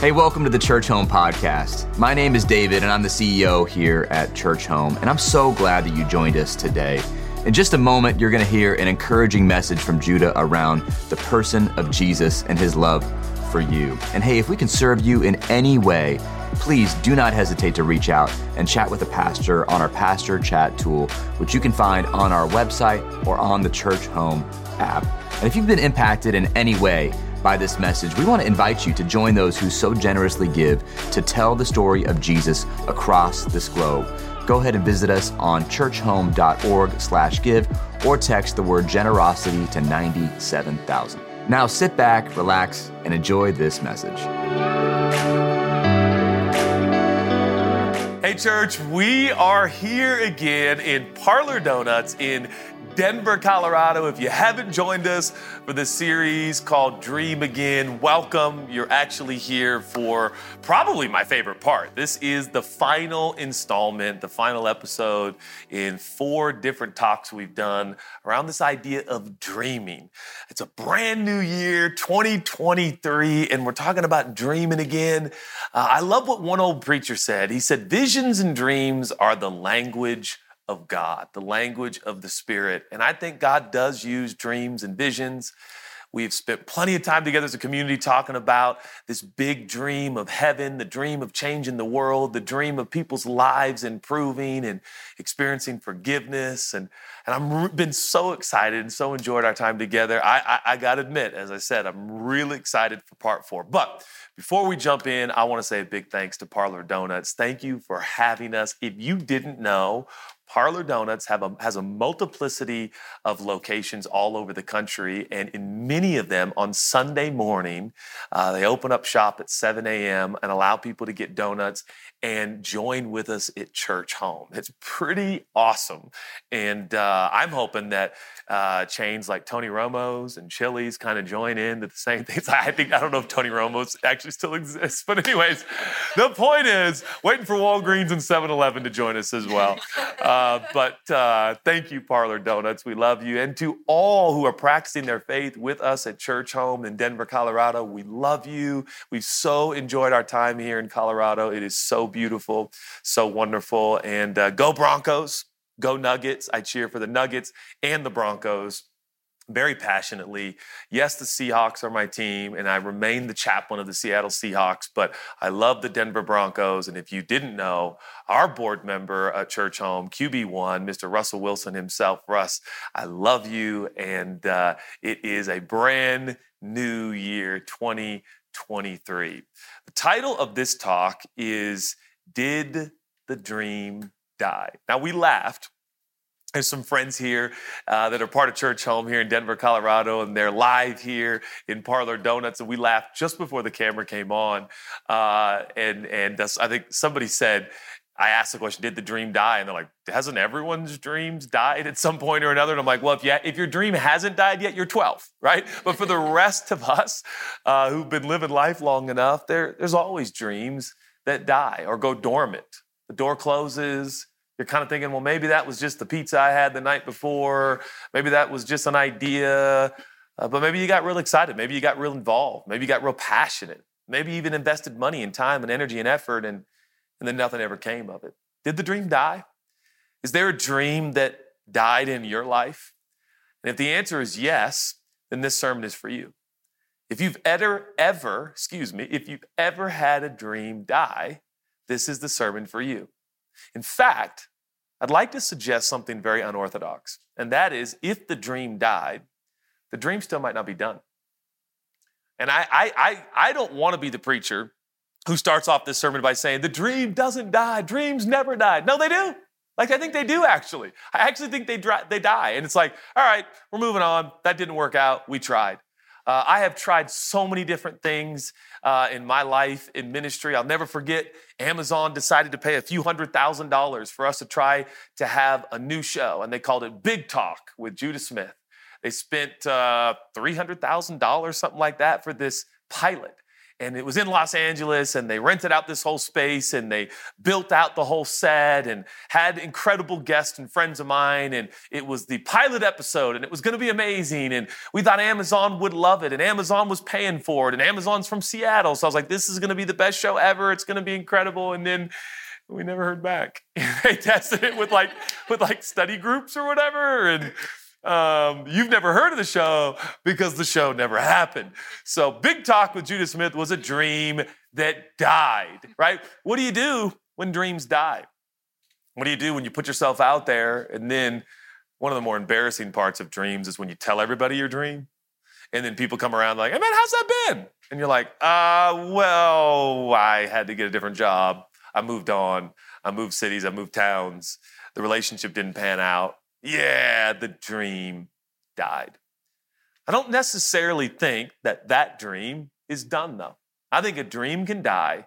Hey, welcome to the Church Home Podcast. My name is David, and I'm the CEO here at Church Home, and I'm so glad that you joined us today. In just a moment, you're going to hear an encouraging message from Judah around the person of Jesus and his love for you. And hey, if we can serve you in any way, please do not hesitate to reach out and chat with a pastor on our pastor chat tool, which you can find on our website or on the Church Home app. And if you've been impacted in any way, by this message, we want to invite you to join those who so generously give to tell the story of Jesus across this globe. Go ahead and visit us on churchhome.org/give or text the word generosity to 97000. Now sit back, relax, and enjoy this message. Hey, church, we are here again in Parlor Donuts in Denver, Colorado. If you haven't joined us for this series called Dream Again, welcome. You're actually here for probably my favorite part. This is the final installment, the final episode in four different talks we've done around this idea of dreaming. It's a brand new year, 2023, and we're talking about dreaming again. Uh, I love what one old preacher said. He said, Visions and dreams are the language of God, the language of the Spirit. And I think God does use dreams and visions. We've spent plenty of time together as a community talking about this big dream of heaven, the dream of changing the world, the dream of people's lives improving and experiencing forgiveness. And, and I've been so excited and so enjoyed our time together. I, I, I got to admit, as I said, I'm really excited for part four. But before we jump in, I want to say a big thanks to Parlor Donuts. Thank you for having us. If you didn't know, Parlor Donuts have a, has a multiplicity of locations all over the country, and in many of them on Sunday morning, uh, they open up shop at 7 a.m. and allow people to get donuts and join with us at Church Home. It's pretty awesome, and uh, I'm hoping that uh, chains like Tony Roma's and Chili's kind of join in to the same things. I think I don't know if Tony Roma's actually still exists, but anyways, the point is waiting for Walgreens and 7-Eleven to join us as well. Uh, but uh, thank you, Parlor Donuts. We love you, and to all who are practicing their faith with us at Church Home in Denver, Colorado, we love you. We've so enjoyed our time here in Colorado. It is so beautiful, so wonderful, and uh, go Broncos. Go Nuggets. I cheer for the Nuggets and the Broncos very passionately. Yes, the Seahawks are my team, and I remain the chaplain of the Seattle Seahawks, but I love the Denver Broncos. And if you didn't know, our board member at Church Home, QB1, Mr. Russell Wilson himself, Russ, I love you. And uh, it is a brand new year, 2023. The title of this talk is Did the Dream die. Now, we laughed. There's some friends here uh, that are part of Church Home here in Denver, Colorado, and they're live here in Parlor Donuts. And we laughed just before the camera came on. Uh, and and I think somebody said, I asked the question, did the dream die? And they're like, hasn't everyone's dreams died at some point or another? And I'm like, well, if, you, if your dream hasn't died yet, you're 12, right? But for the rest of us uh, who've been living life long enough, there, there's always dreams that die or go dormant. The door closes, you're kind of thinking, well, maybe that was just the pizza I had the night before. Maybe that was just an idea. Uh, but maybe you got real excited. Maybe you got real involved. Maybe you got real passionate. Maybe even invested money and time and energy and effort, and, and then nothing ever came of it. Did the dream die? Is there a dream that died in your life? And if the answer is yes, then this sermon is for you. If you've ever, ever, excuse me, if you've ever had a dream die, this is the sermon for you. In fact, I'd like to suggest something very unorthodox, and that is if the dream died, the dream still might not be done. And I, I, I, I don't want to be the preacher who starts off this sermon by saying, the dream doesn't die, dreams never die. No, they do. Like, I think they do actually. I actually think they, they die. And it's like, all right, we're moving on. That didn't work out. We tried. Uh, I have tried so many different things uh, in my life in ministry. I'll never forget Amazon decided to pay a few hundred thousand dollars for us to try to have a new show, and they called it Big Talk with Judah Smith. They spent uh, $300,000, something like that, for this pilot. And it was in Los Angeles, and they rented out this whole space, and they built out the whole set, and had incredible guests and friends of mine, and it was the pilot episode, and it was to be amazing, and we thought Amazon would love it, and Amazon was paying for it, and Amazon's from Seattle, so I was like, this is to be the best show ever. It's to be incredible, and then we never heard back. they tested it with like with like study groups or whatever, and um, you've never heard of the show because the show never happened. So, Big Talk with Judah Smith was a dream that died, right? What do you do when dreams die? What do you do when you put yourself out there? And then one of the more embarrassing parts of dreams is when you tell everybody your dream. And then people come around like, hey man, how's that been? And you're like, uh, well, I had to get a different job. I moved on. I moved cities. I moved towns. The relationship didn't pan out. Yeah, the dream died. I don't necessarily think that that dream is done, though. I think a dream can die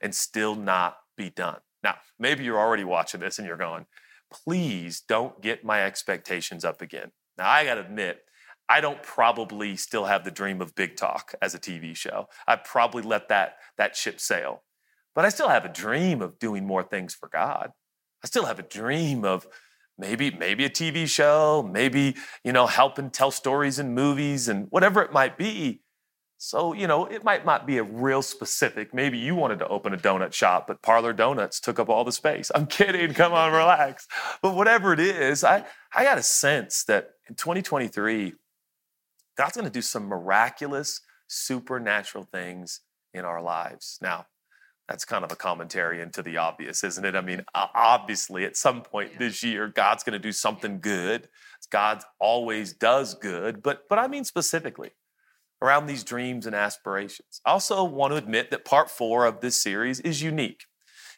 and still not be done. Now, maybe you're already watching this and you're going, please don't get my expectations up again. Now, I got to admit, I don't probably still have the dream of Big Talk as a TV show. I probably let that, that ship sail. But I still have a dream of doing more things for God. I still have a dream of maybe maybe a TV show, maybe you know helping tell stories in movies and whatever it might be. So you know it might not be a real specific. Maybe you wanted to open a donut shop, but Parlor Donuts took up all the space. I'm kidding. Come on, relax. But whatever it is, I I got a sense that in 2023, God's going to do some miraculous, supernatural things in our lives. Now, that's kind of a commentary into the obvious, isn't it? I mean, obviously, at some point yeah. this year, God's going to do something good. God always does good, but but I mean specifically around these dreams and aspirations. I also want to admit that part four of this series is unique.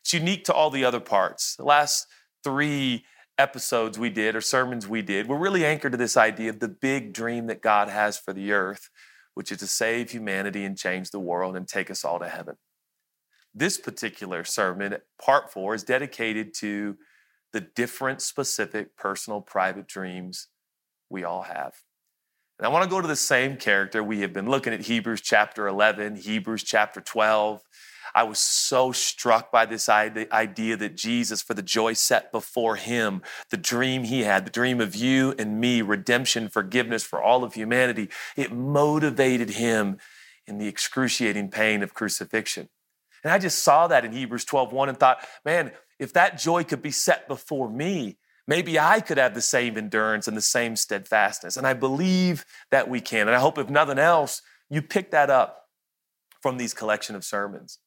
It's unique to all the other parts. The last three episodes we did or sermons we did were really anchored to this idea of the big dream that God has for the earth, which is to save humanity and change the world and take us all to heaven. This particular sermon, part four, is dedicated to the different, specific, personal, private dreams we all have. And I want to go to the same character. We have been looking at Hebrews chapter 11, Hebrews chapter 12. I was so struck by this idea that Jesus, for the joy set before him, the dream he had, the dream of you and me, redemption, forgiveness for all of humanity, it motivated him in the excruciating pain of crucifixion. And I just saw that in Hebrews 12 1 and thought, man, if that joy could be set before me, maybe I could have the same endurance and the same steadfastness. And I believe that we can. And I hope, if nothing else, you pick that up from these collection of sermons.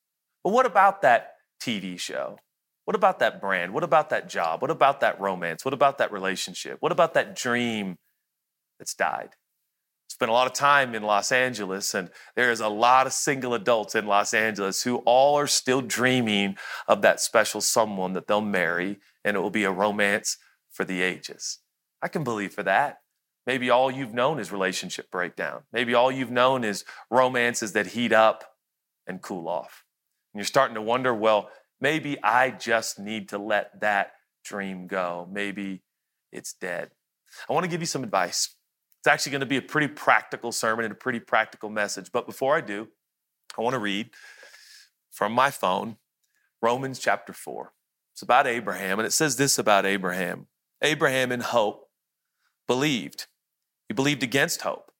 But what about that TV show? What about that brand? What about that job? What about that romance? What about that relationship? What about that dream that's died? Spent a lot of time in Los Angeles, and there's a lot of single adults in Los Angeles who all are still dreaming of that special someone that they'll marry, and it will be a romance for the ages. I can believe for that. Maybe all you've known is relationship breakdown. Maybe all you've known is romances that heat up and cool off. And you're starting to wonder, well, maybe I just need to let that dream go. Maybe it's dead. I want to give you some advice. It's actually going to be a pretty practical sermon and a pretty practical message. But before I do, I want to read from my phone Romans chapter 4. It's about Abraham, and it says this about Abraham Abraham, in hope, believed. He believed against hope.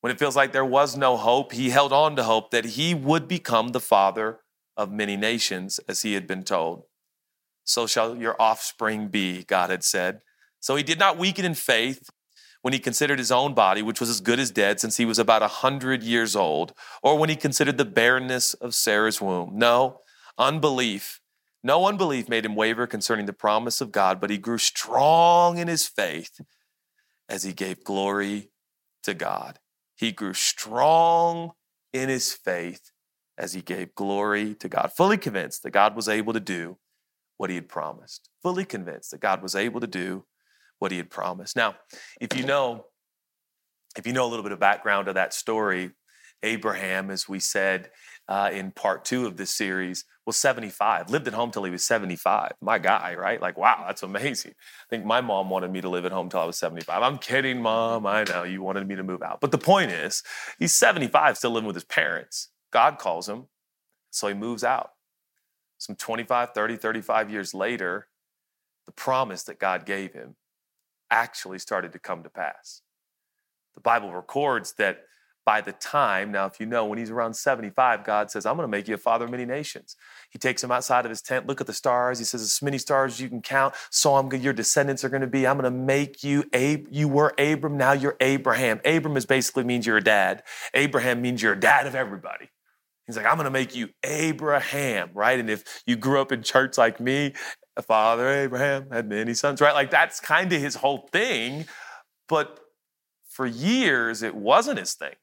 When it feels like there was no hope, he held on to hope that he would become the father of many nations, as he had been told. So shall your offspring be, God had said. So he did not weaken in faith when he considered his own body, which was as good as dead since he was about a hundred years old, or when he considered the barrenness of Sarah's womb. No, unbelief. No unbelief made him waver concerning the promise of God, but he grew strong in his faith as he gave glory to God. He grew strong in his faith as he gave glory to God, fully convinced that God was able to do what he had promised, fully convinced that God was able to do what he had promised. Now, if you know, if you know a little bit of background of that story, Abraham, as we said uh, in part two of this series, was 75, lived at home till he was 75. My guy, right? Like, wow, that's amazing. I think my mom wanted me to live at home till I was 75. I'm kidding, mom. I know you wanted me to move out. But the point is, he's 75, still living with his parents. God calls him. So he moves out. Some 25, 30, 35 years later, the promise that God gave him actually started to come to pass. The Bible records that by the time, now, if you know, when he's around 75, God says, I'm going to make you a father of many nations. He takes him outside of his tent, look at the stars. He says, As many stars as you can count, so I'm your descendants are going to be. I'm going to make you, Ab- you were Abram, now you're Abraham. Abram is basically means you're a dad. Abraham means you're a dad of everybody. He's like, I'm going to make you Abraham, right? And if you grew up in church like me, Father Abraham had many sons, right? Like that's kind of his whole thing. But for years, it wasn't his thing.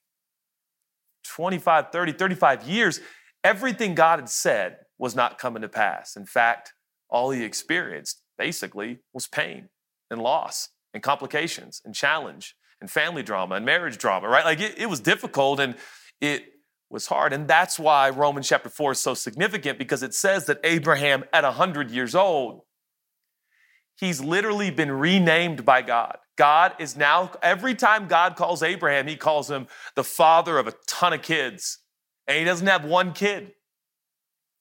25, 30, 35 years, everything God had said was not coming to pass. In fact, all he experienced basically was pain and loss and complications and challenge and family drama and marriage drama, right? Like it, it was difficult and it was hard. And that's why Romans chapter 4 is so significant because it says that Abraham, at 100 years old, he's literally been renamed by God. God is now, every time God calls Abraham, he calls him the father of a ton of kids. And he doesn't have one kid.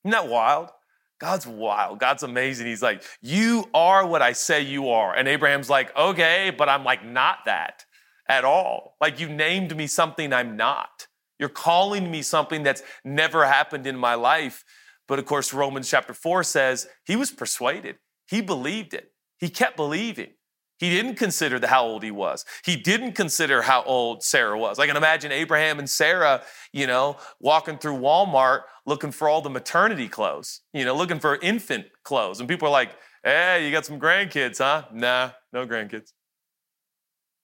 Isn't that wild? God's wild. God's amazing. He's like, You are what I say you are. And Abraham's like, Okay, but I'm like, not that at all. Like, you named me something I'm not. You're calling me something that's never happened in my life. But of course, Romans chapter 4 says he was persuaded, he believed it. He kept believing. He didn't consider the, how old he was. He didn't consider how old Sarah was. I can imagine Abraham and Sarah, you know, walking through Walmart looking for all the maternity clothes, you know, looking for infant clothes. And people are like, hey, you got some grandkids, huh? Nah, no grandkids.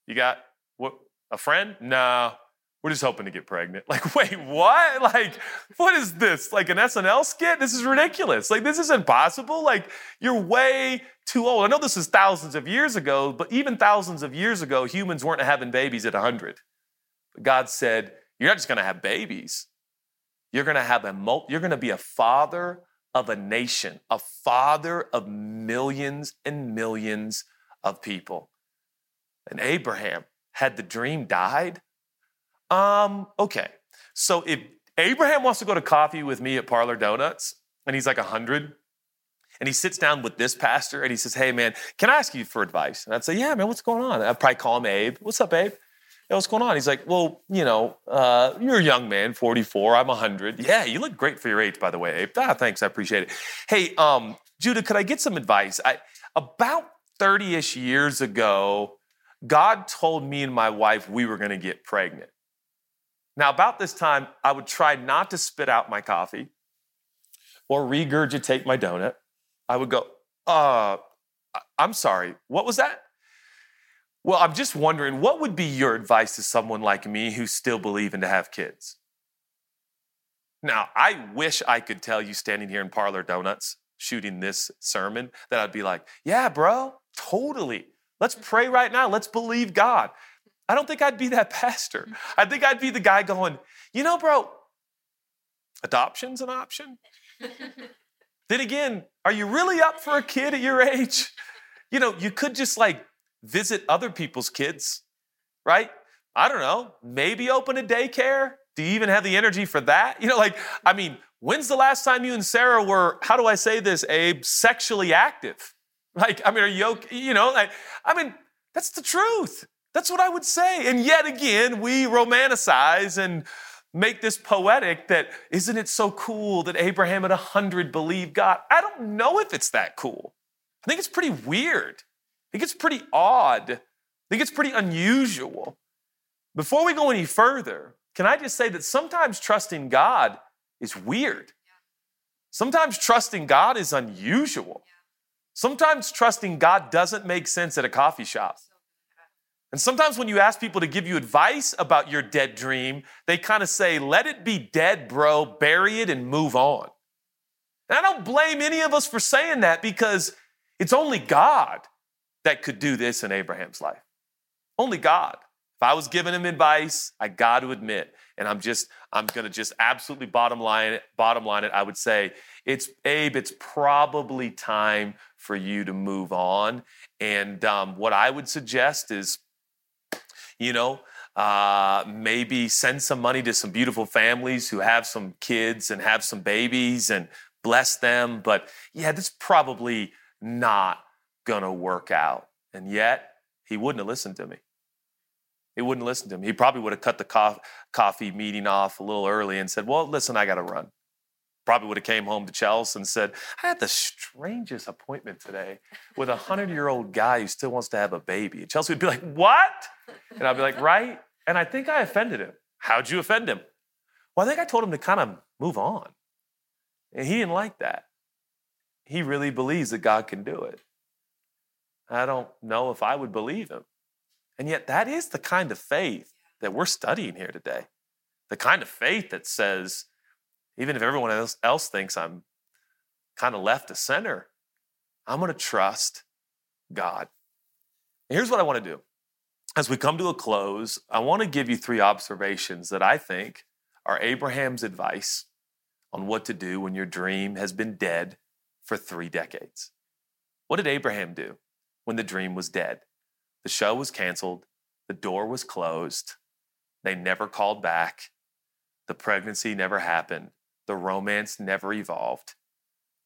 You got what? A friend? No, we're just hoping to get pregnant. Like, wait, what? Like, what is this? Like an SNL skit? This is ridiculous. Like, this is impossible. Like, you're way too old. I know this is thousands of years ago, but even thousands of years ago, humans weren't having babies at 100. But God said, You're not just going to have babies. You're going to have a mul- you're going to be a father of a nation, a father of millions and millions of people. And Abraham had the dream died um, okay. So if Abraham wants to go to coffee with me at Parlor Donuts, and he's like 100, and he sits down with this pastor and he says, Hey, man, can I ask you for advice? And I'd say, Yeah, man, what's going on? I'd probably call him Abe. What's up, Abe? Yeah, what's going on? He's like, Well, you know, uh, you're a young man, 44, I'm 100. Yeah, you look great for your age, by the way, Abe. Ah, thanks, I appreciate it. Hey, um, Judah, could I get some advice? I, about 30 ish years ago, God told me and my wife we were going to get pregnant. Now, about this time, I would try not to spit out my coffee or regurgitate my donut. I would go, uh, I'm sorry, what was that? Well, I'm just wondering, what would be your advice to someone like me who's still believing to have kids? Now, I wish I could tell you standing here in Parlor Donuts shooting this sermon that I'd be like, yeah, bro, totally. Let's pray right now. Let's believe God. I don't think I'd be that pastor. I think I'd be the guy going, you know, bro, adoption's an option. then again, are you really up for a kid at your age? You know, you could just like visit other people's kids, right? I don't know, maybe open a daycare. Do you even have the energy for that? You know, like, I mean, when's the last time you and Sarah were, how do I say this, Abe, sexually active? Like, I mean, are you, you know, like, I mean, that's the truth. That's what I would say. And yet again, we romanticize and make this poetic that isn't it so cool that Abraham at 100 believed God? I don't know if it's that cool. I think it's pretty weird. I think it's pretty odd. I think it's pretty unusual. Before we go any further, can I just say that sometimes trusting God is weird? Sometimes trusting God is unusual. Sometimes trusting God doesn't make sense at a coffee shop. And sometimes when you ask people to give you advice about your dead dream, they kind of say, let it be dead, bro, bury it and move on. And I don't blame any of us for saying that because it's only God that could do this in Abraham's life. Only God. If I was giving him advice, I got to admit, and I'm just, I'm gonna just absolutely bottom line it, bottom line it, I would say, it's Abe, it's probably time for you to move on. And um, what I would suggest is you know, uh, maybe send some money to some beautiful families who have some kids and have some babies and bless them. But yeah, this probably not gonna work out. And yet, he wouldn't have listened to me. He wouldn't listen to me. He probably would have cut the coffee meeting off a little early and said, Well, listen, I got to run. Probably would have came home to Chelsea and said, I had the strangest appointment today with a 100 year old guy who still wants to have a baby. And Chelsea would be like, What? And I'd be like, Right. And I think I offended him. How'd you offend him? Well, I think I told him to kind of move on. And he didn't like that. He really believes that God can do it. I don't know if I would believe him. And yet, that is the kind of faith that we're studying here today. The kind of faith that says, even if everyone else, else thinks I'm kind of left to center, I'm going to trust God. And here's what I want to do. As we come to a close, I want to give you three observations that I think are Abraham's advice on what to do when your dream has been dead for three decades. What did Abraham do when the dream was dead? The show was canceled, the door was closed, they never called back, the pregnancy never happened, the romance never evolved.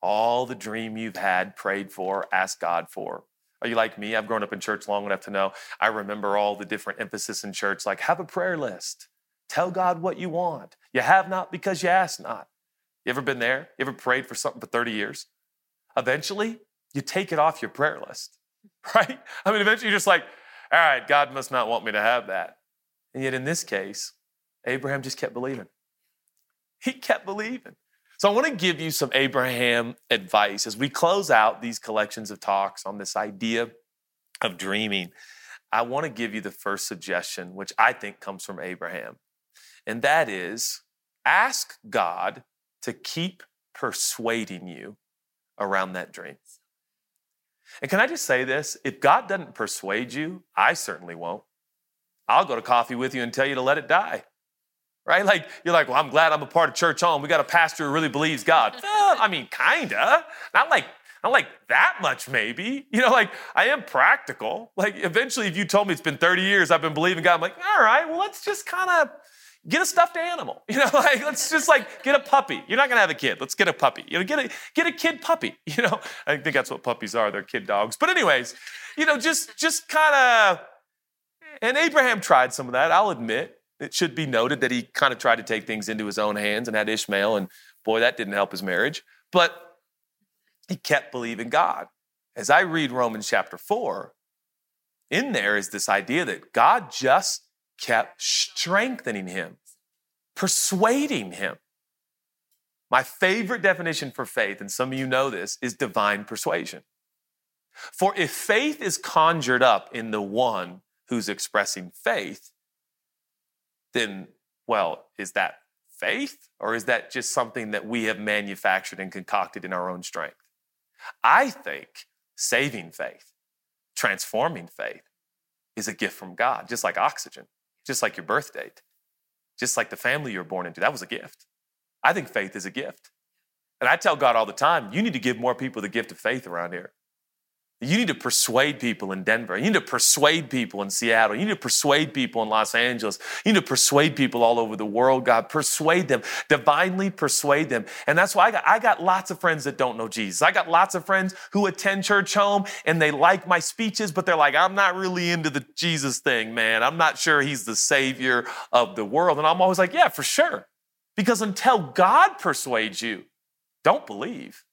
All the dream you've had, prayed for, asked God for. Are you like me? I've grown up in church long enough to know I remember all the different emphasis in church, like have a prayer list. Tell God what you want. You have not because you ask not. You ever been there? You ever prayed for something for 30 years? Eventually, you take it off your prayer list, right? I mean, eventually you're just like, all right, God must not want me to have that. And yet in this case, Abraham just kept believing. He kept believing. So I want to give you some Abraham advice as we close out these collections of talks on this idea of dreaming. I want to give you the first suggestion, which I think comes from Abraham. And that is ask God to keep persuading you around that dream. And can I just say this? If God doesn't persuade you, I certainly won't. I'll go to coffee with you and tell you to let it die. Right? Like, you're like, well, I'm glad I'm a part of church home. We got a pastor who really believes God. well, uh, I mean, kinda. Not like, not like that much, maybe. You know, like, I am practical. Like, eventually, if you told me it's been 30 years I've been believing God, I'm like, all right, well, let's just kind of get a stuffed animal. You know, like let's just like get a puppy. You're not gonna have a kid. Let's get a puppy. You know, get a get a kid puppy. You know, I think that's what puppies are. They're kid dogs. But anyways, you know, just just kind of. And Abraham tried some of that. I'll admit. It should be noted that he kind of tried to take things into his own hands and had Ishmael, and boy, that didn't help his marriage. But he kept believing God. As I read Romans chapter four, in there is this idea that God just kept strengthening him, persuading him. My favorite definition for faith, and some of you know this, is divine persuasion. For if faith is conjured up in the one who's expressing faith, then, well, is that faith or is that just something that we have manufactured and concocted in our own strength? I think saving faith, transforming faith, is a gift from God, just like oxygen just like your birth date, just like the family you were born into. That was a gift. I think faith is a gift. And I tell God all the time, you need to give more people the gift of faith around here. You need to persuade people in Denver. You need to persuade people in Seattle. You need to persuade people in Los Angeles. You need to persuade people all over the world, God. Persuade them, divinely persuade them. And that's why I got, I got lots of friends that don't know Jesus. I got lots of friends who attend church home and they like my speeches, but they're like, I'm not really into the Jesus thing, man. I'm not sure he's the savior of the world. And I'm always like, yeah, for sure. Because until God persuades you, don't believe.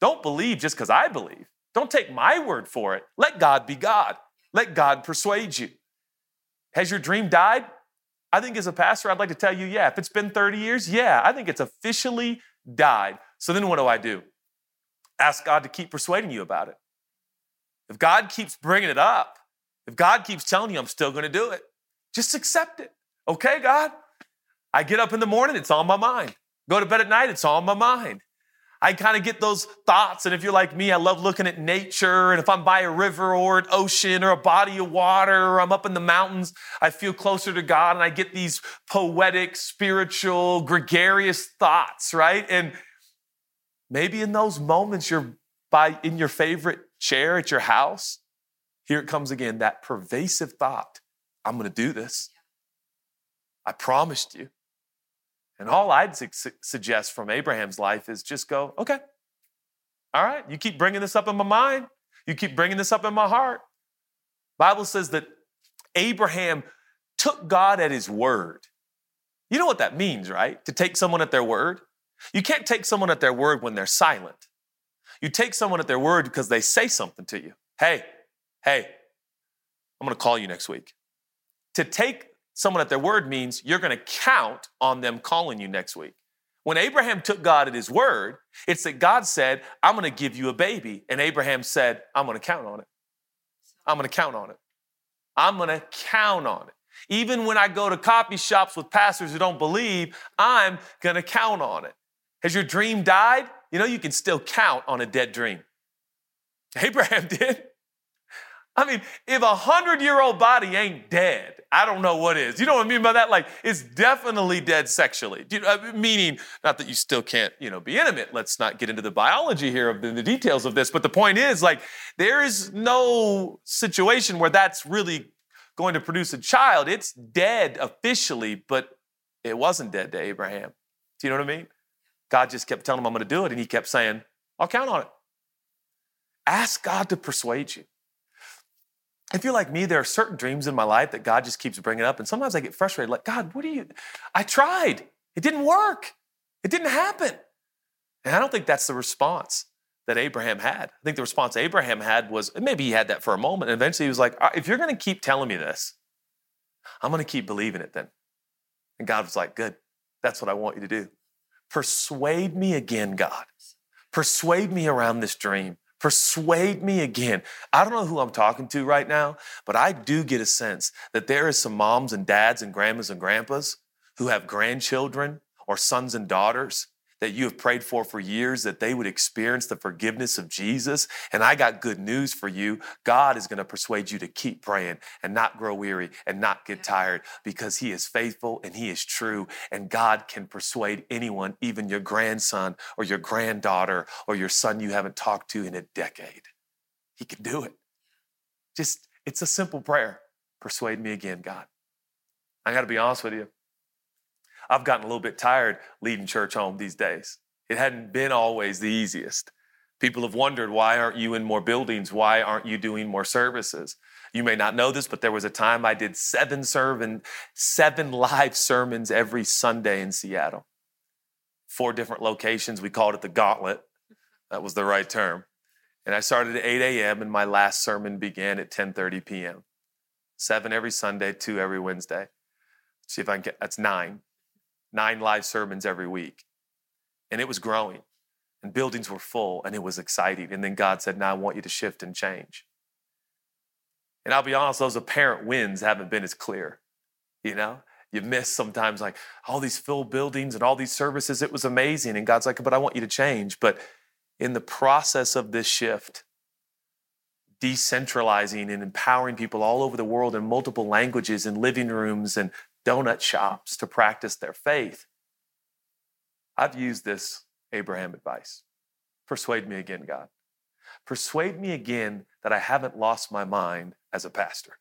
Don't believe just because I believe. Don't take my word for it. Let God be God. Let God persuade you. Has your dream died? I think as a pastor, I'd like to tell you, yeah. If it's been 30 years, yeah, I think it's officially died. So then what do I do? Ask God to keep persuading you about it. If God keeps bringing it up, if God keeps telling you, I'm still going to do it, just accept it. Okay, God? I get up in the morning, it's on my mind. Go to bed at night, it's on my mind. I kind of get those thoughts. And if you're like me, I love looking at nature. And if I'm by a river or an ocean or a body of water or I'm up in the mountains, I feel closer to God and I get these poetic, spiritual, gregarious thoughts, right? And maybe in those moments you're by in your favorite chair at your house, here it comes again that pervasive thought I'm going to do this. I promised you. And all I'd su- suggest from Abraham's life is just go, okay, all right, you keep bringing this up in my mind. You keep bringing this up in my heart. Bible says that Abraham took God at his word. You know what that means, right? To take someone at their word. You can't take someone at their word when they're silent. You take someone at their word because they say something to you. Hey, hey, I'm going to call you next week. To take someone at their word means you're going to count on them calling you next week. When Abraham took God at his word, it's that God said, I'm going to give you a baby. And Abraham said, I'm going to count on it. I'm going to count on it. I'm going to count on it. Even when I go to coffee shops with pastors who don't believe, I'm going to count on it. Has your dream died? You know, you can still count on a dead dream. Abraham did. I mean, if a hundred year old body ain't dead, I don't know what is. You know what I mean by that? Like, it's definitely dead sexually. Uh, meaning, not that you still can't, you know, be intimate. Let's not get into the biology here of the, the details of this. But the point is, like, there is no situation where that's really going to produce a child. It's dead officially, but it wasn't dead to Abraham. Do you know what I mean? God just kept telling him, I'm going to do it. And he kept saying, I'll count on it. Ask God to persuade you if you're like me, there are certain dreams in my life that God just keeps bringing up. And sometimes I get frustrated, like, God, what do you? I tried. It didn't work. It didn't happen. And I don't think that's the response that Abraham had. I think the response Abraham had was maybe he had that for a moment. And eventually he was like, uh, if you're going to keep telling me this, I'm going to keep believing it then. And God was like, good. That's what I want you to do. Persuade me again, God. Persuade me around this dream. Persuade me again. I don't know who I'm talking to right now, but I do get a sense that there is some moms and dads and grandmas and grandpas who have grandchildren or sons and daughters that you have prayed for for years that they would experience the forgiveness of Jesus. And I got good news for you. God is going to persuade you to keep praying and not grow weary and not get tired because He is faithful and He is true. And God can persuade anyone, even your grandson or your granddaughter or your son you haven't talked to in a decade. He can do it. Just, it's a simple prayer. Persuade me again, God. I got to be honest with you. I've gotten a little bit tired leading church home these days. It hadn't been always the easiest. People have wondered, why aren't you in more buildings? Why aren't you doing more services? You may not know this, but there was a time I did seven sermon, seven live sermons every Sunday in Seattle. Four different locations. We called it the gauntlet. That was the right term. And I started at 8 a.m. and my last sermon began at 10:30 p.m. Seven every Sunday, two every Wednesday. See if I can get that's nine nine live sermons every week. And it was growing, and buildings were full, and it was exciting. And then God said, Now I want you to shift and change. And I'll be honest, those apparent wins haven't been as clear. You know, you miss sometimes like all these full buildings and all these services. It was amazing. And God's like, But I want you to change. But in the process of this shift, decentralizing and empowering people all over the world in multiple languages in living rooms and donut shops to practice their faith. I've used this Abraham advice. Persuade me again, God. Persuade me again that I haven't lost my mind as a pastor.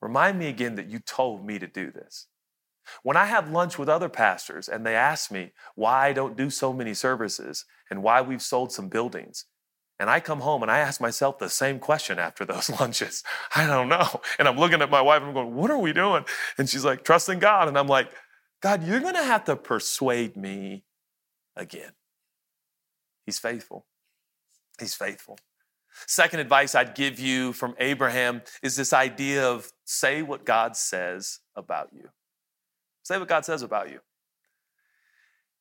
Remind me again that you told me to do this. When I have lunch with other pastors and they ask me why I don't do so many services and why we've sold some buildings, and I come home and I ask myself the same question after those lunches. I don't know. And I'm looking at my wife and I'm going, What are we doing? And she's like, Trusting God. And I'm like, God, you're going to have to persuade me again. He's faithful. He's faithful. Second advice I'd give you from Abraham is this idea of say what God says about you. Say what God says about you.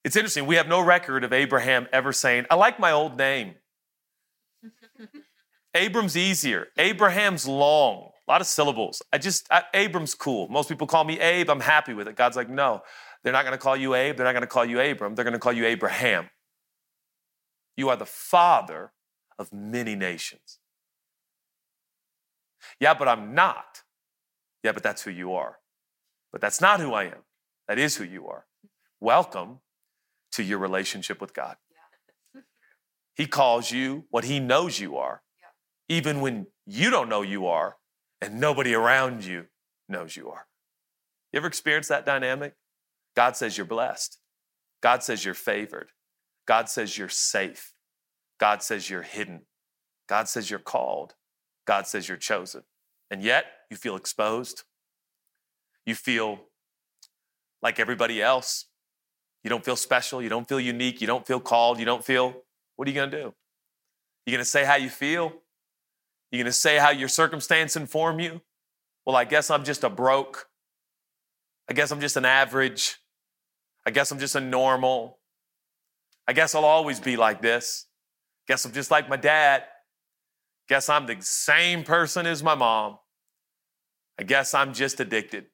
It's interesting, we have no record of Abraham ever saying, I like my old name. Abram's easier. Abraham's long, a lot of syllables. I just, I, Abram's cool. Most people call me Abe. I'm happy with it. God's like, no, they're not going to call you Abe. They're not going to call you Abram. They're going to call you Abraham. You are the father of many nations. Yeah, but I'm not. Yeah, but that's who you are. But that's not who I am. That is who you are. Welcome to your relationship with God. He calls you what he knows you are, even when you don't know you are and nobody around you knows you are. You ever experienced that dynamic? God says you're blessed. God says you're favored. God says you're safe. God says you're hidden. God says you're called. God says you're chosen. And yet you feel exposed. You feel like everybody else. You don't feel special. You don't feel unique. You don't feel called. You don't feel, what are you going to do? You going to say how you feel? You going to say how your circumstance inform you? Well, I guess I'm just a broke. I guess I'm just an average. I guess I'm just a normal. I guess I'll always be like this. Guess I'm just like my dad. Guess I'm the same person as my mom. I guess I'm just addicted.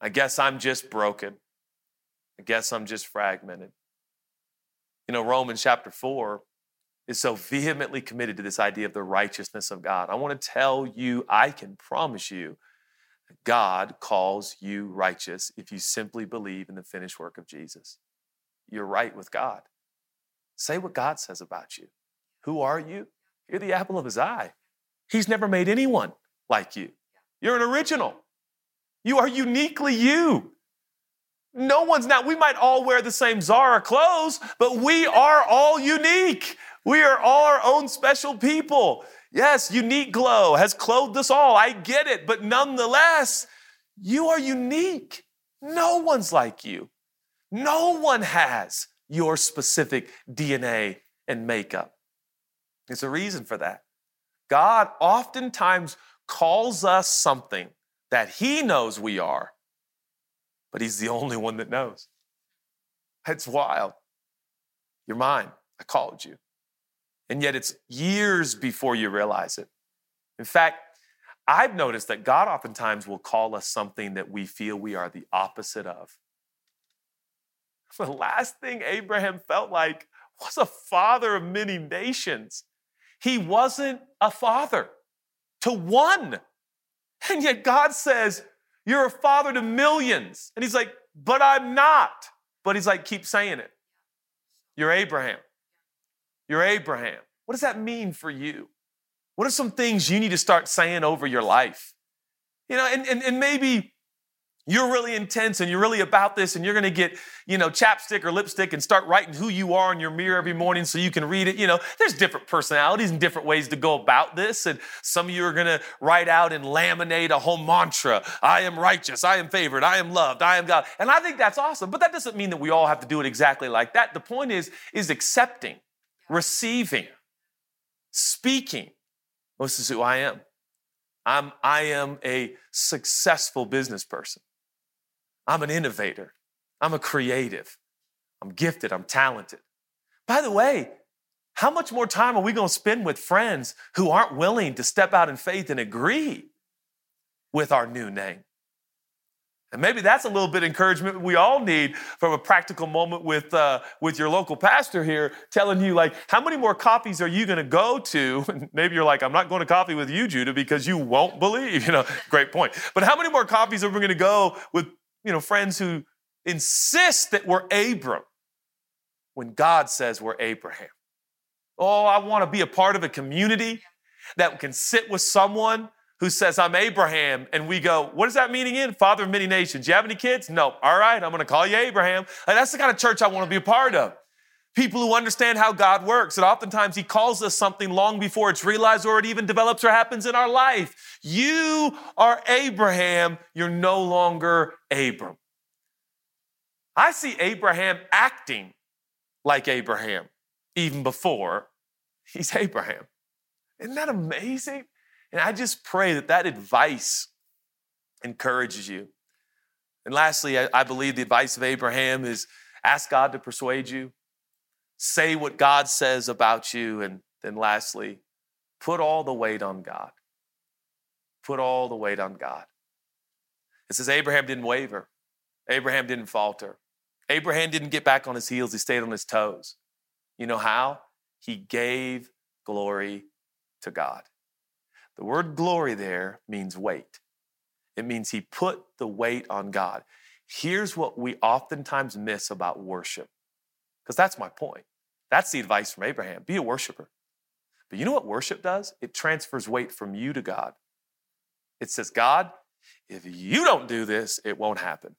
I guess I'm just broken. I guess I'm just fragmented. You know, Romans chapter 4 is so vehemently committed to this idea of the righteousness of God. I want to tell you, I can promise you, God calls you righteous if you simply believe in the finished work of Jesus. You're right with God. Say what God says about you. Who are you? You're the apple of his eye. He's never made anyone like you. You're an original. You are uniquely you. No one's not, we might all wear the same Zara clothes, but we are all unique. We are all our own special people. Yes, Uniqlo has clothed us all. I get it. But nonetheless, you are unique. No one's like you. No one has your specific DNA and makeup. There's a reason for that. God oftentimes calls us something that He knows we are, but He's the only one that knows. It's wild. You're mine. I called you. And yet it's years before you realize it. In fact, I've noticed that God oftentimes will call us something that we feel we are the opposite of. The last thing Abraham felt like was a father of many nations. He wasn't a father to one. And yet God says, You're a father to millions. And he's like, But I'm not. But he's like, Keep saying it. You're Abraham. You're Abraham. What does that mean for you? What are some things you need to start saying over your life? You know, and, and, and maybe you're really intense and you're really about this and you're going to get, you know, chapstick or lipstick and start writing who you are in your mirror every morning so you can read it. You know, there's different personalities and different ways to go about this. And some of you are going to write out and laminate a whole mantra. I am righteous. I am favored. I am loved. I am God. And I think that's awesome. But that doesn't mean that we all have to do it exactly like that. The point is, is accepting, receiving, speaking. This is who I am. I'm, I am a successful business person. I'm an innovator. I'm a creative. I'm gifted. I'm talented. By the way, how much more time are we going to spend with friends who aren't willing to step out in faith and agree with our new name? And maybe that's a little bit encouragement we all need from a practical moment with, uh, with your local pastor here, telling you, like, how many more coffees are you going to go to? And maybe you're like, I'm not going to coffee with you, Judah, because you won't believe. You know, great point. But how many more coffees are we going to go with you know, friends who insist that we're Abram when God says we're Abraham. Oh, I want to be a part of a community that can sit with someone who says, I'm Abraham. And we go, what does that mean again? Father of many nations. You have any kids? No. All right, I'm going to call you Abraham. That's the kind of church I want to be a part of. People who understand how God works. And oftentimes He calls us something long before it's realized or it even develops or happens in our life. You are Abraham. You're no longer Abram. I see Abraham acting like Abraham even before he's Abraham. Isn't that amazing? And I just pray that that advice encourages you. And lastly, I, I believe the advice of Abraham is ask God to persuade you, say what God says about you, and then lastly, put all the weight on God. Put all the weight on God. It says Abraham didn't waver, Abraham didn't falter. Abraham didn't get back on his heels, he stayed on his toes. You know how? He gave glory to God. The word glory there means weight. It means he put the weight on God. Here's what we oftentimes miss about worship, because that's my point. That's the advice from Abraham be a worshiper. But you know what worship does? It transfers weight from you to God. It says, God, if you don't do this, it won't happen.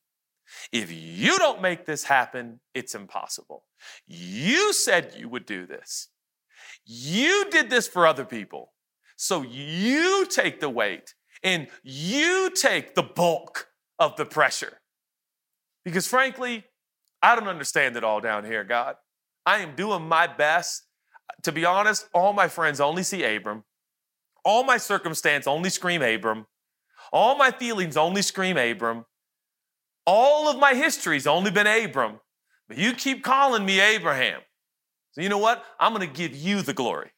If you don't make this happen, it's impossible. You said you would do this. You did this for other people. So you take the weight and you take the bulk of the pressure. Because frankly, I don't understand it all down here, God. I am doing my best. To be honest, all my friends only see Abram. All my circumstance only scream Abram. All my feelings only scream Abram. All of my history's only been Abram. But you keep calling me Abraham. So you know what? I'm going to give you the glory.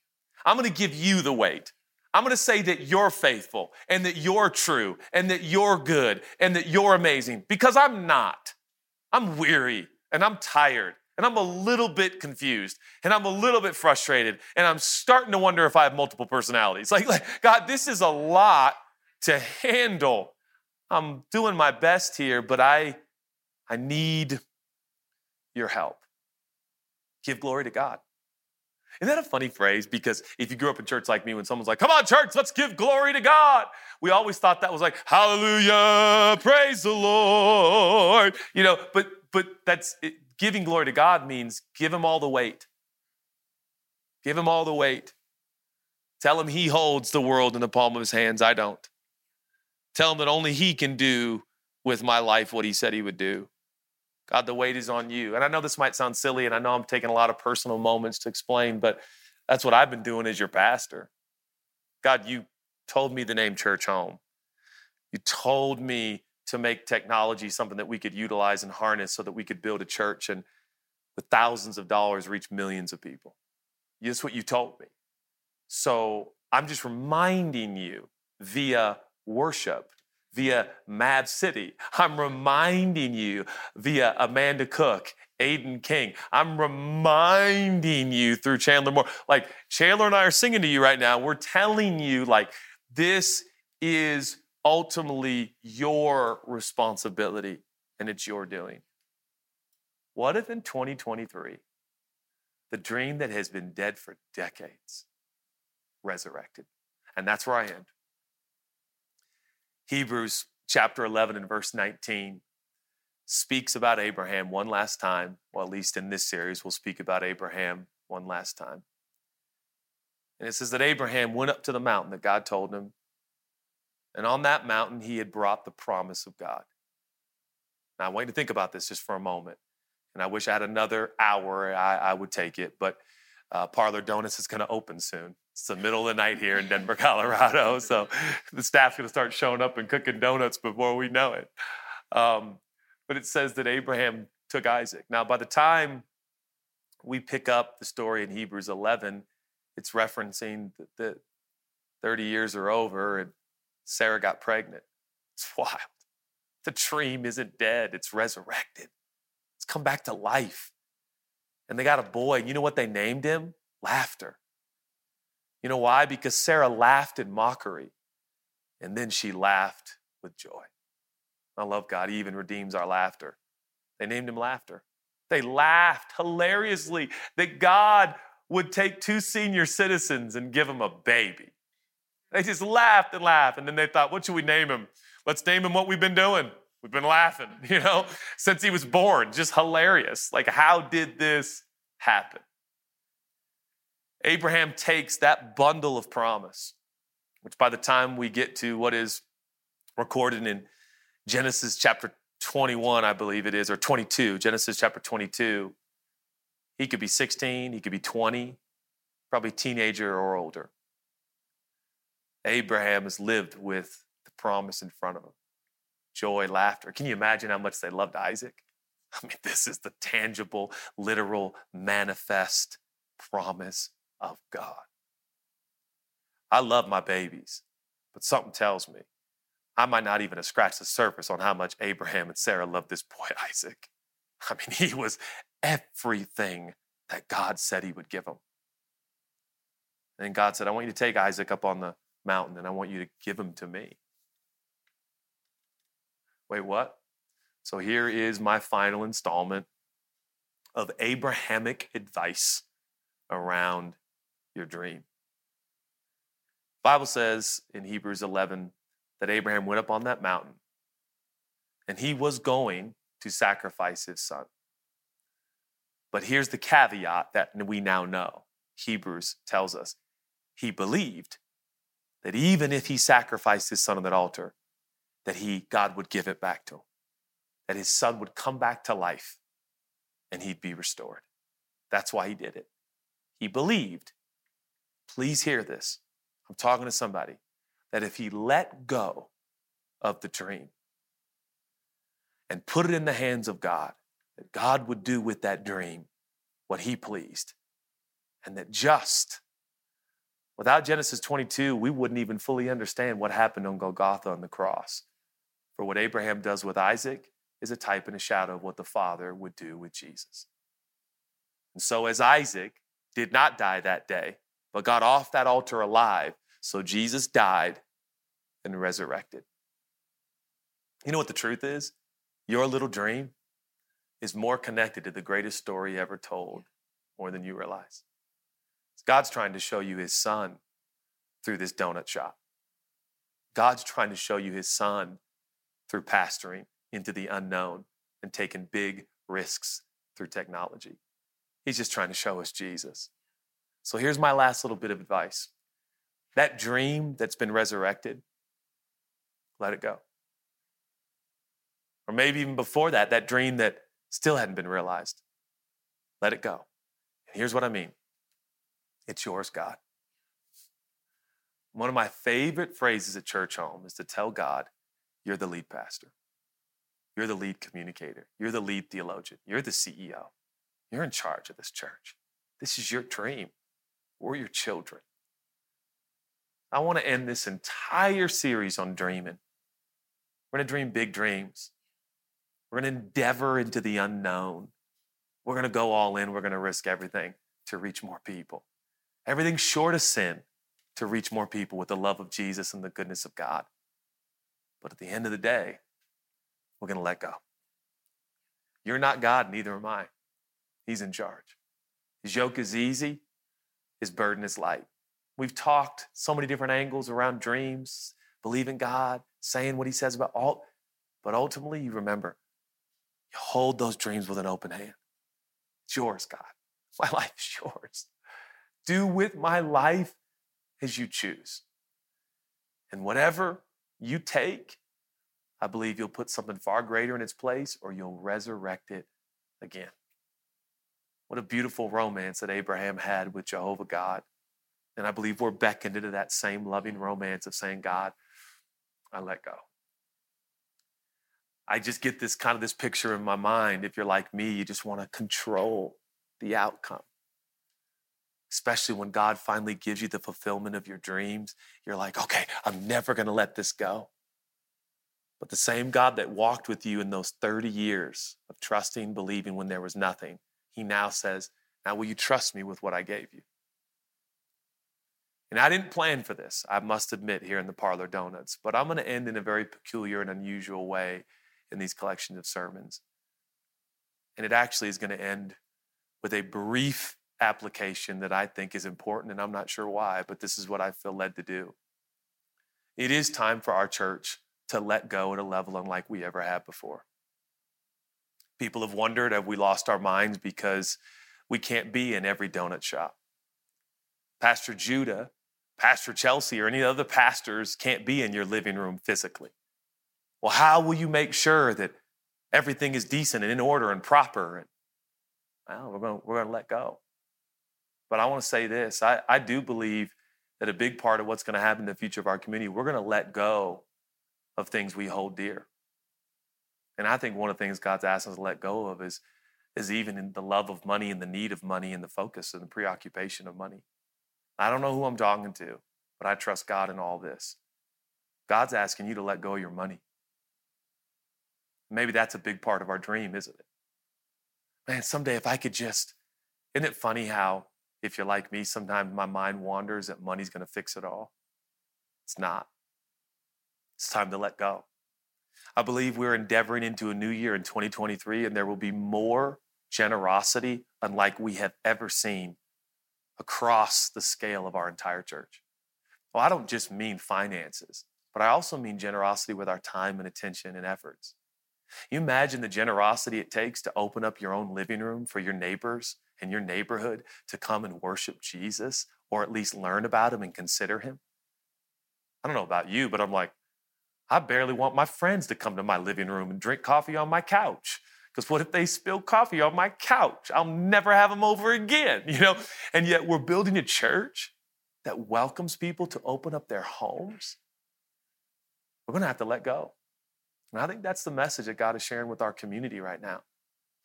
I'm going to give you the weight. I'm going to say that you're faithful and that you're true and that you're good and that you're amazing because I'm not. I'm weary and I'm tired and I'm a little bit confused and I'm a little bit frustrated and I'm starting to wonder if I have multiple personalities. Like, like God, this is a lot to handle. I'm doing my best here, but I I need your help. Give glory to God. Isn't that a funny phrase? Because if you grew up in church like me, when someone's like, come on, church, let's give glory to God, we always thought that was like, hallelujah, praise the Lord. You know, but but that's it, giving glory to God means give him all the weight. Give him all the weight. Tell him he holds the world in the palm of his hands. I don't. Tell him that only he can do with my life what he said he would do. God, the weight is on you. And I know this might sound silly, and I know I'm taking a lot of personal moments to explain, but that's what I've been doing as your pastor. God, you told me the name Church Home. You told me to make technology something that we could utilize and harness so that we could build a church and with thousands of dollars reach millions of people. That's what you told me. So I'm just reminding you via worship via Mav City. I'm reminding you via Amanda Cook, Aodhan King. I'm reminding you through Chandler Moore. Like Chandler and I are singing to you right now. We're telling you, like, this is ultimately your responsibility and it's your doing. What if in 2023, the dream that has been dead for decades resurrected? And that's where I end. Hebrews chapter 11 and verse 19 speaks about Abraham one last time. Well, at least in this series, we'll speak about Abraham one last time. And it says that Abraham went up to the mountain that God told him. And on that mountain, he had brought the promise of God. Now, I want you to think about this just for a moment. And I wish I had another hour, I, I would take it. But uh, Parlor Donuts is going to open soon. It's the middle of the night here in Denver, Colorado. So the staff's going to start showing up and cooking donuts before we know it. Um, but it says that Abraham took Isaac. Now, by the time we pick up the story in Hebrews 11, it's referencing that 30 years are over and Sarah got pregnant. It's wild. The dream isn't dead, it's resurrected. It's come back to life and they got a boy. You know what they named him? Laughter. You know why? Because Sarah laughed in mockery and then she laughed with joy. I love God. He even redeems our laughter. They named him Laughter. They laughed hilariously that God would take two senior citizens and give them a baby. They just laughed and laughed. And then they thought, what should we name him? Let's name him what we've been doing. We've been laughing, you know, since he was born. Just hilarious. Like, how did this happen? Abraham takes that bundle of promise, which by the time we get to what is recorded in Genesis chapter 21, I believe it is, or 22, Genesis chapter 22, he could be 16, he could be 20, probably teenager or older. Abraham has lived with the promise in front of him joy, laughter. Can you imagine how much they loved Isaac? I mean, this is the tangible, literal, manifest promise of God. I love my babies, but something tells me I might not even have scratched the surface on how much Abraham and Sarah loved this boy, Isaac. I mean, he was everything that God said he would give him. And God said, I want you to take Isaac up on the mountain and I want you to give them to me. Wait, what? So here is my final installment of Abrahamic advice around your dream. Bible says in Hebrews 11 that Abraham went up on that mountain and he was going to sacrifice his son. But here's the caveat that we now know Hebrews tells us he believed that even if he sacrificed his son on that altar, that he God would give it back to him, that his son would come back to life and he'd be restored. That's why he did it. He believed. Please hear this. I'm talking to somebody that if he let go of the dream and put it in the hands of God, that God would do with that dream what he pleased. And that just without Genesis 22, we wouldn't even fully understand what happened on Golgotha on the cross. For what Abraham does with Isaac is a type and a shadow of what the Father would do with Jesus. And so, as Isaac did not die that day, but got off that altar alive, so Jesus died and resurrected. You know what the truth is? Your little dream is more connected to the greatest story ever told, more than you realize. God's trying to show you his son through this donut shop. God's trying to show you his son through pastoring into the unknown and taking big risks through technology. He's just trying to show us Jesus. So here's my last little bit of advice that dream that's been resurrected, let it go. Or maybe even before that, that dream that still hadn't been realized, let it go. And here's what I mean it's yours, God. One of my favorite phrases at church home is to tell God, You're the lead pastor. You're the lead communicator. You're the lead theologian. You're the CEO. You're in charge of this church. This is your dream. We're your children. I want to end this entire series on dreaming. We're going to dream big dreams. We're going to endeavor into the unknown. We're going to go all in. We're going to risk everything to reach more people. Everything short of sin to reach more people with the love of Jesus and the goodness of God. But at the end of the day, we're going to let go. You're not God, neither am I. He's in charge. His yoke is easy, his burden is light. We've talked so many different angles around dreams, believing God, saying what he says about all, but ultimately you remember, you hold those dreams with an open hand. It's yours, God. My life is yours. Do with my life as you choose. And whatever you take, I believe you'll put something far greater in its place or you'll resurrect it again. What a beautiful romance that Abraham had with Jehovah God. And I believe we're beckoned into that same loving romance of saying, God, I let go. I just get this kind of this picture in my mind. If you're like me, you just want to control the outcome. Especially when God finally gives you the fulfillment of your dreams, you're like, okay, I'm never going to let this go. But the same God that walked with you in those 30 years of trusting, believing when there was nothing, he now says, Now will you trust me with what I gave you? And I didn't plan for this, I must admit, here in the Parlor Donuts, but I'm going to end in a very peculiar and unusual way in these collections of sermons. And it actually is going to end with a brief application that I think is important, and I'm not sure why, but this is what I feel led to do. It is time for our church to let go at a level unlike we ever have before. People have wondered have we lost our minds because we can't be in every donut shop? Pastor Judah, Pastor Chelsea, or any other pastors can't be in your living room physically. Well, how will you make sure that everything is decent and in order and proper? And well, we're going, we're going to let go. But I want to say this I, I do believe that a big part of what's going to happen in the future of our community, we're going to let go of things we hold dear. And I think one of the things God's asked us to let go of is, is even in the love of money and the need of money and the focus and the preoccupation of money. I don't know who I'm talking to, but I trust God in all this. God's asking you to let go of your money. Maybe that's a big part of our dream, isn't it? Man, someday if I could just, isn't it funny how, if you're like me, sometimes my mind wanders that money's going to fix it all? It's not. It's time to let go. I believe we're endeavoring into a new year in 2023, and there will be more generosity unlike we have ever seen across the scale of our entire church. Well, I don't just mean finances. but I also mean generosity with our time and attention and efforts. You imagine the generosity it takes to open up your own living room for your neighbors and your neighborhood to come and worship Jesus or at least learn about him and consider him? I don't know about you, but I'm like, I barely want my friends to come to my living room and drink coffee on my couch. Because what if they spill coffee on my couch? I'll never have them over again, you know? And yet we're building a church that welcomes people to open up their homes. We're to have to let go. And I think that's the message that God is sharing with our community right now.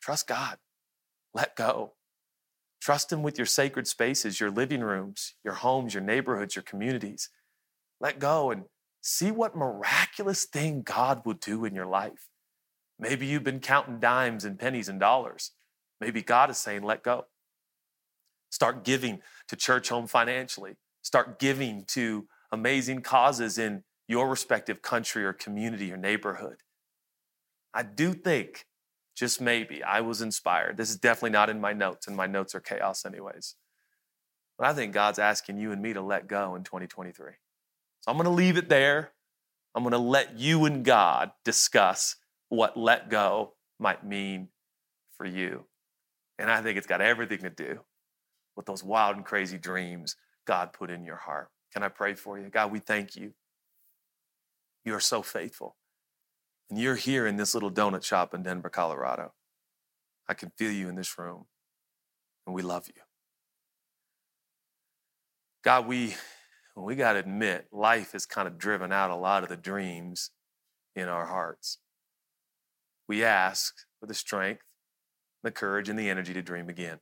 Trust God. Let go. Trust Him with your sacred spaces, your living rooms, your homes, your neighborhoods, your communities. Let go and see what miraculous thing God will do in your life. Maybe you've been counting dimes and pennies and dollars. Maybe God is saying, let go. Start giving to church home financially. Start giving to amazing causes in your respective country or community or neighborhood. I do think, just maybe, I was inspired. This is definitely not in my notes, and my notes are chaos, anyways. But I think God's asking you and me to let go in 2023. So I'm going to leave it there. I'm going to let you and God discuss what let go might mean for you. And I think it's got everything to do with those wild and crazy dreams God put in your heart. Can I pray for you? God, we thank you. You are so faithful. And you're here in this little donut shop in Denver, Colorado. I can feel you in this room, and we love you. God, we we got to admit, life has kind of driven out a lot of the dreams in our hearts. We ask for the strength, the courage, and the energy to dream again.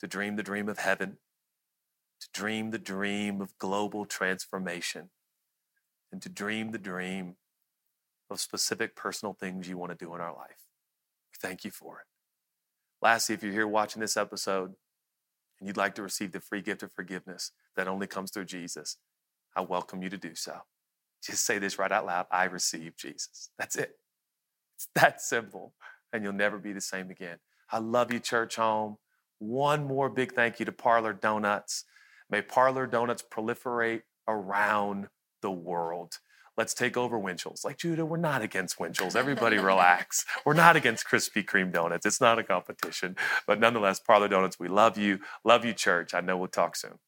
To dream the dream of heaven, to dream the dream of global transformation, and to dream the dream of specific personal things you want to do in our life. Thank you for it. Lastly, if you're here watching this episode and you'd like to receive the free gift of forgiveness that only comes through Jesus, I welcome you to do so. Just say this right out loud I receive Jesus. That's it. It's that simple, and you'll never be the same again. I love you, church home. One more big thank you to Parlor Donuts. May Parlor Donuts proliferate around the world. Let's take over Winchell's. Like, Judah, we're not against Winchell's. Everybody relax. We're not against Krispy Kreme donuts. It's not a competition. But nonetheless, Parlor Donuts, we love you. Love you, church. I know we'll talk soon.